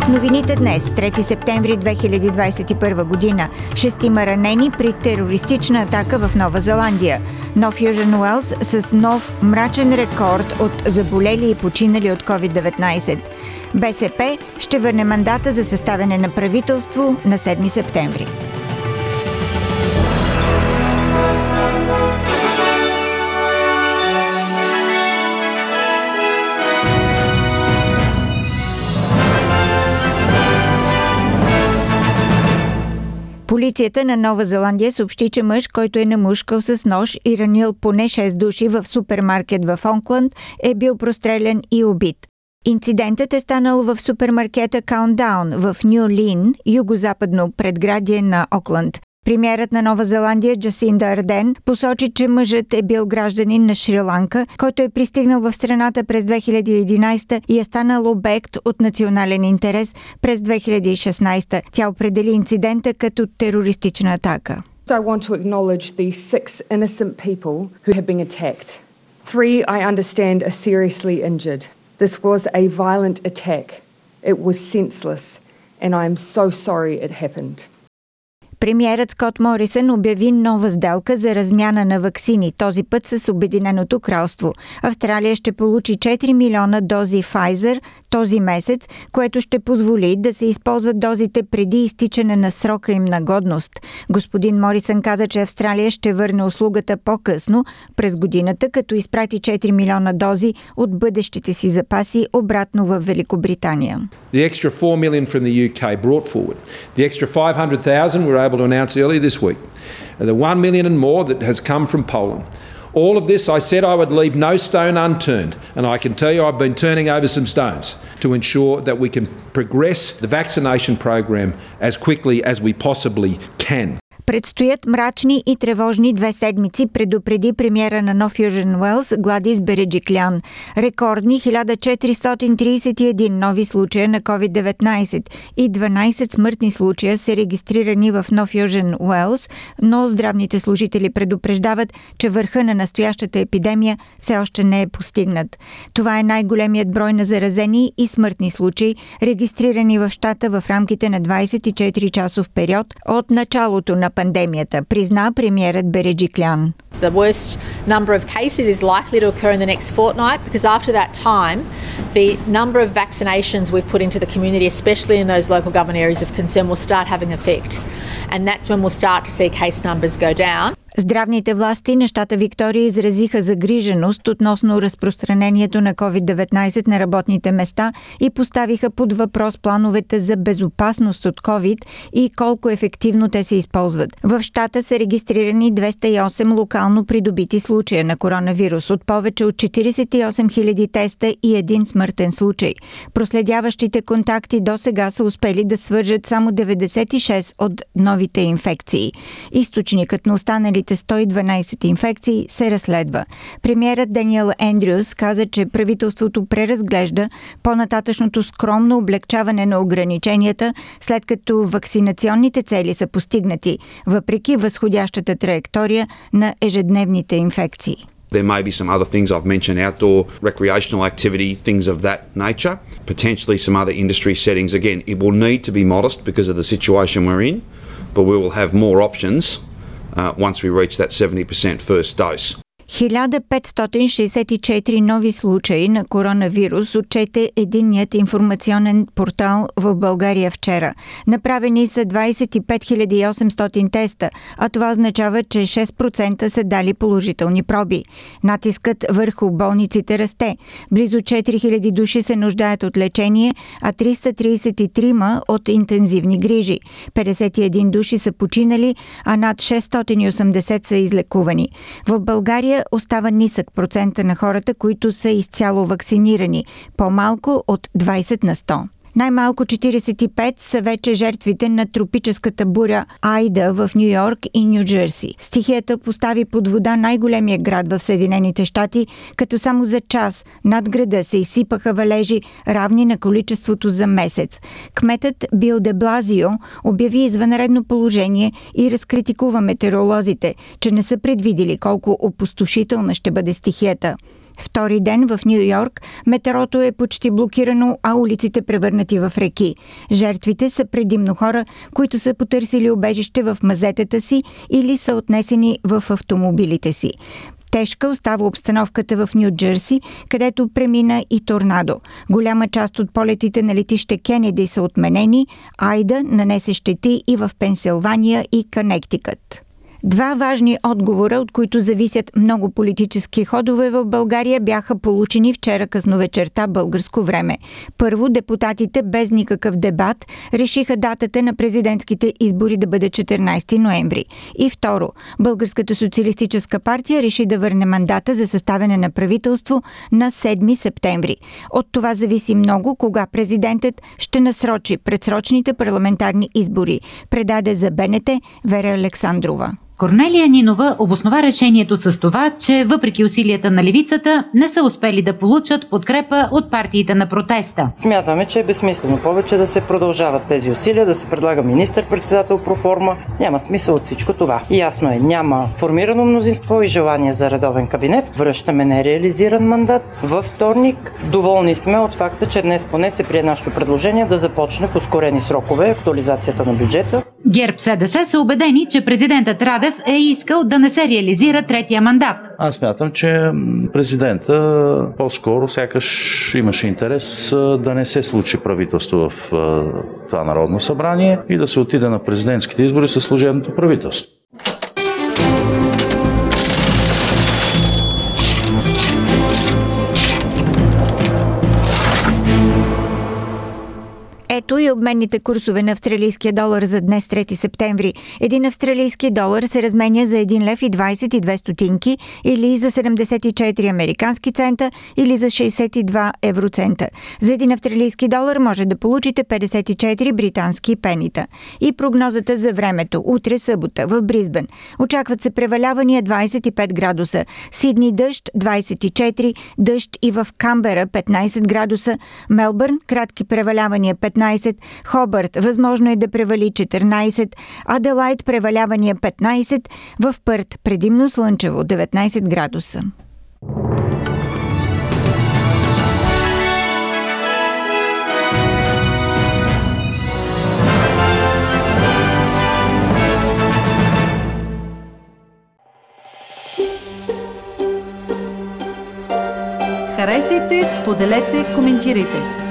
В новините днес, 3 септември 2021 година, шестима ранени при терористична атака в Нова Зеландия. Нов Южен Уелс с нов мрачен рекорд от заболели и починали от COVID-19. БСП ще върне мандата за съставяне на правителство на 7 септември. Полицията на Нова Зеландия съобщи, че мъж, който е намушкал с нож и ранил поне 6 души в супермаркет в Онкланд, е бил прострелян и убит. Инцидентът е станал в супермаркета Countdown в Нью Лин, югозападно предградие на Окланд. Премьерът на Нова Зеландия Джасинда Арден посочи, че мъжът е бил гражданин на Шри-Ланка, който е пристигнал в страната през 2011 и е станал обект от национален интерес през 2016. Тя определи инцидента като терористична атака. I want to acknowledge the six innocent people who have been attacked. Three, I understand, are seriously injured. This was a violent attack. It was senseless, and I am so sorry it happened. Премьерът Скот Морисън обяви нова сделка за размяна на ваксини, този път с Обединеното кралство. Австралия ще получи 4 милиона дози Pfizer този месец, което ще позволи да се използват дозите преди изтичане на срока им на годност. Господин Морисън каза, че Австралия ще върне услугата по-късно през годината, като изпрати 4 милиона дози от бъдещите си запаси обратно в Великобритания. The extra 4 million from the UK brought forward. The extra 500,000 were able to announce earlier this week. The 1 million and more that has come from Poland. All of this, I said I would leave no stone unturned, and I can tell you I've been turning over some stones to ensure that we can progress the vaccination program as quickly as we possibly can. Предстоят мрачни и тревожни две седмици, предупреди премиера на Нов Южен Уелс Гладис Береджиклян. Рекордни 1431 нови случая на COVID-19 и 12 смъртни случая са регистрирани в Нов Южен Уелс, но здравните служители предупреждават, че върха на настоящата епидемия все още не е постигнат. Това е най-големият брой на заразени и смъртни случаи, регистрирани в щата в рамките на 24-часов период от началото на пандемията, призна премиерът Береджиклян. The worst number of cases is likely to occur in the next fortnight because after that time, the number of vaccinations we've put into the community, especially in those local government areas of concern, will start having effect. And that's when we'll start to see case numbers go down. Здравните власти на щата Виктория изразиха загриженост относно разпространението на COVID-19 на работните места и поставиха под въпрос плановете за безопасност от COVID и колко ефективно те се използват. В щата са регистрирани 208 локално придобити случая на коронавирус от повече от 48 000 теста и един смъртен случай. Проследяващите контакти до сега са успели да свържат само 96 от новите инфекции. Източникът на останалите 112 инфекции се разследва. Премьерът Даниел Ендрюс каза, че правителството преразглежда по-нататъчното скромно облегчаване на ограниченията, след като вакцинационните цели са постигнати, въпреки възходящата траектория на ежедневните инфекции. There may be some other things I've mentioned outdoor recreational activity, things of that nature, potentially some other industry settings. Again, it will need to be modest because of the situation we're in, but we will have more options uh, once we reach that 70% first dose. 1564 нови случаи на коронавирус отчете единният информационен портал в България вчера. Направени са 25 800 теста, а това означава, че 6% са дали положителни проби. Натискът върху болниците расте. Близо 4000 души се нуждаят от лечение, а 333 от интензивни грижи. 51 души са починали, а над 680 са излекувани. В България остава нисък процента на хората, които са изцяло вакцинирани, по-малко от 20 на 100. Най-малко 45 са вече жертвите на тропическата буря Айда в Нью Йорк и Нью Джерси. Стихията постави под вода най-големия град в Съединените щати, като само за час над града се изсипаха валежи, равни на количеството за месец. Кметът Бил де Блазио обяви извънредно положение и разкритикува метеоролозите, че не са предвидили колко опустошителна ще бъде стихията. Втори ден в Нью Йорк метрото е почти блокирано, а улиците превърнати в реки. Жертвите са предимно хора, които са потърсили обежище в мазетата си или са отнесени в автомобилите си. Тежка остава обстановката в Нью Джерси, където премина и торнадо. Голяма част от полетите на летище Кенеди са отменени, Айда нанесе щети и в Пенсилвания и Канектикът. Два важни отговора, от които зависят много политически ходове в България, бяха получени вчера късно вечерта българско време. Първо, депутатите без никакъв дебат решиха датата на президентските избори да бъде 14 ноември. И второ, Българската социалистическа партия реши да върне мандата за съставяне на правителство на 7 септември. От това зависи много кога президентът ще насрочи предсрочните парламентарни избори, предаде за БНТ Вера Александрова. Корнелия Нинова обоснова решението с това, че въпреки усилията на левицата не са успели да получат подкрепа от партиите на протеста. Смятаме, че е безсмислено повече да се продължават тези усилия, да се предлага министър-председател про форма. Няма смисъл от всичко това. Ясно е, няма формирано мнозинство и желание за редовен кабинет. Връщаме нереализиран мандат във вторник. Доволни сме от факта, че днес поне се прие нашето предложение да започне в ускорени срокове актуализацията на бюджета. ГЕРБ СДС са убедени, че президентът Радев е искал да не се реализира третия мандат. Аз смятам, че президента по-скоро сякаш имаше интерес да не се случи правителство в това Народно събрание и да се отиде на президентските избори с служебното правителство. Ето и обменните курсове на австралийския долар за днес 3 септември. Един австралийски долар се разменя за 1 лев и 22 стотинки или за 74 американски цента или за 62 евроцента. За един австралийски долар може да получите 54 британски пенита. И прогнозата за времето. Утре събота в Бризбен. Очакват се превалявания 25 градуса. Сидни дъжд 24, дъжд и в Камбера 15 градуса. Мелбърн кратки превалявания 15 15, Хобърт възможно е да превали 14, Аделайт превалявания 15, в Пърт предимно слънчево 19 градуса. Харесайте, споделете, коментирайте.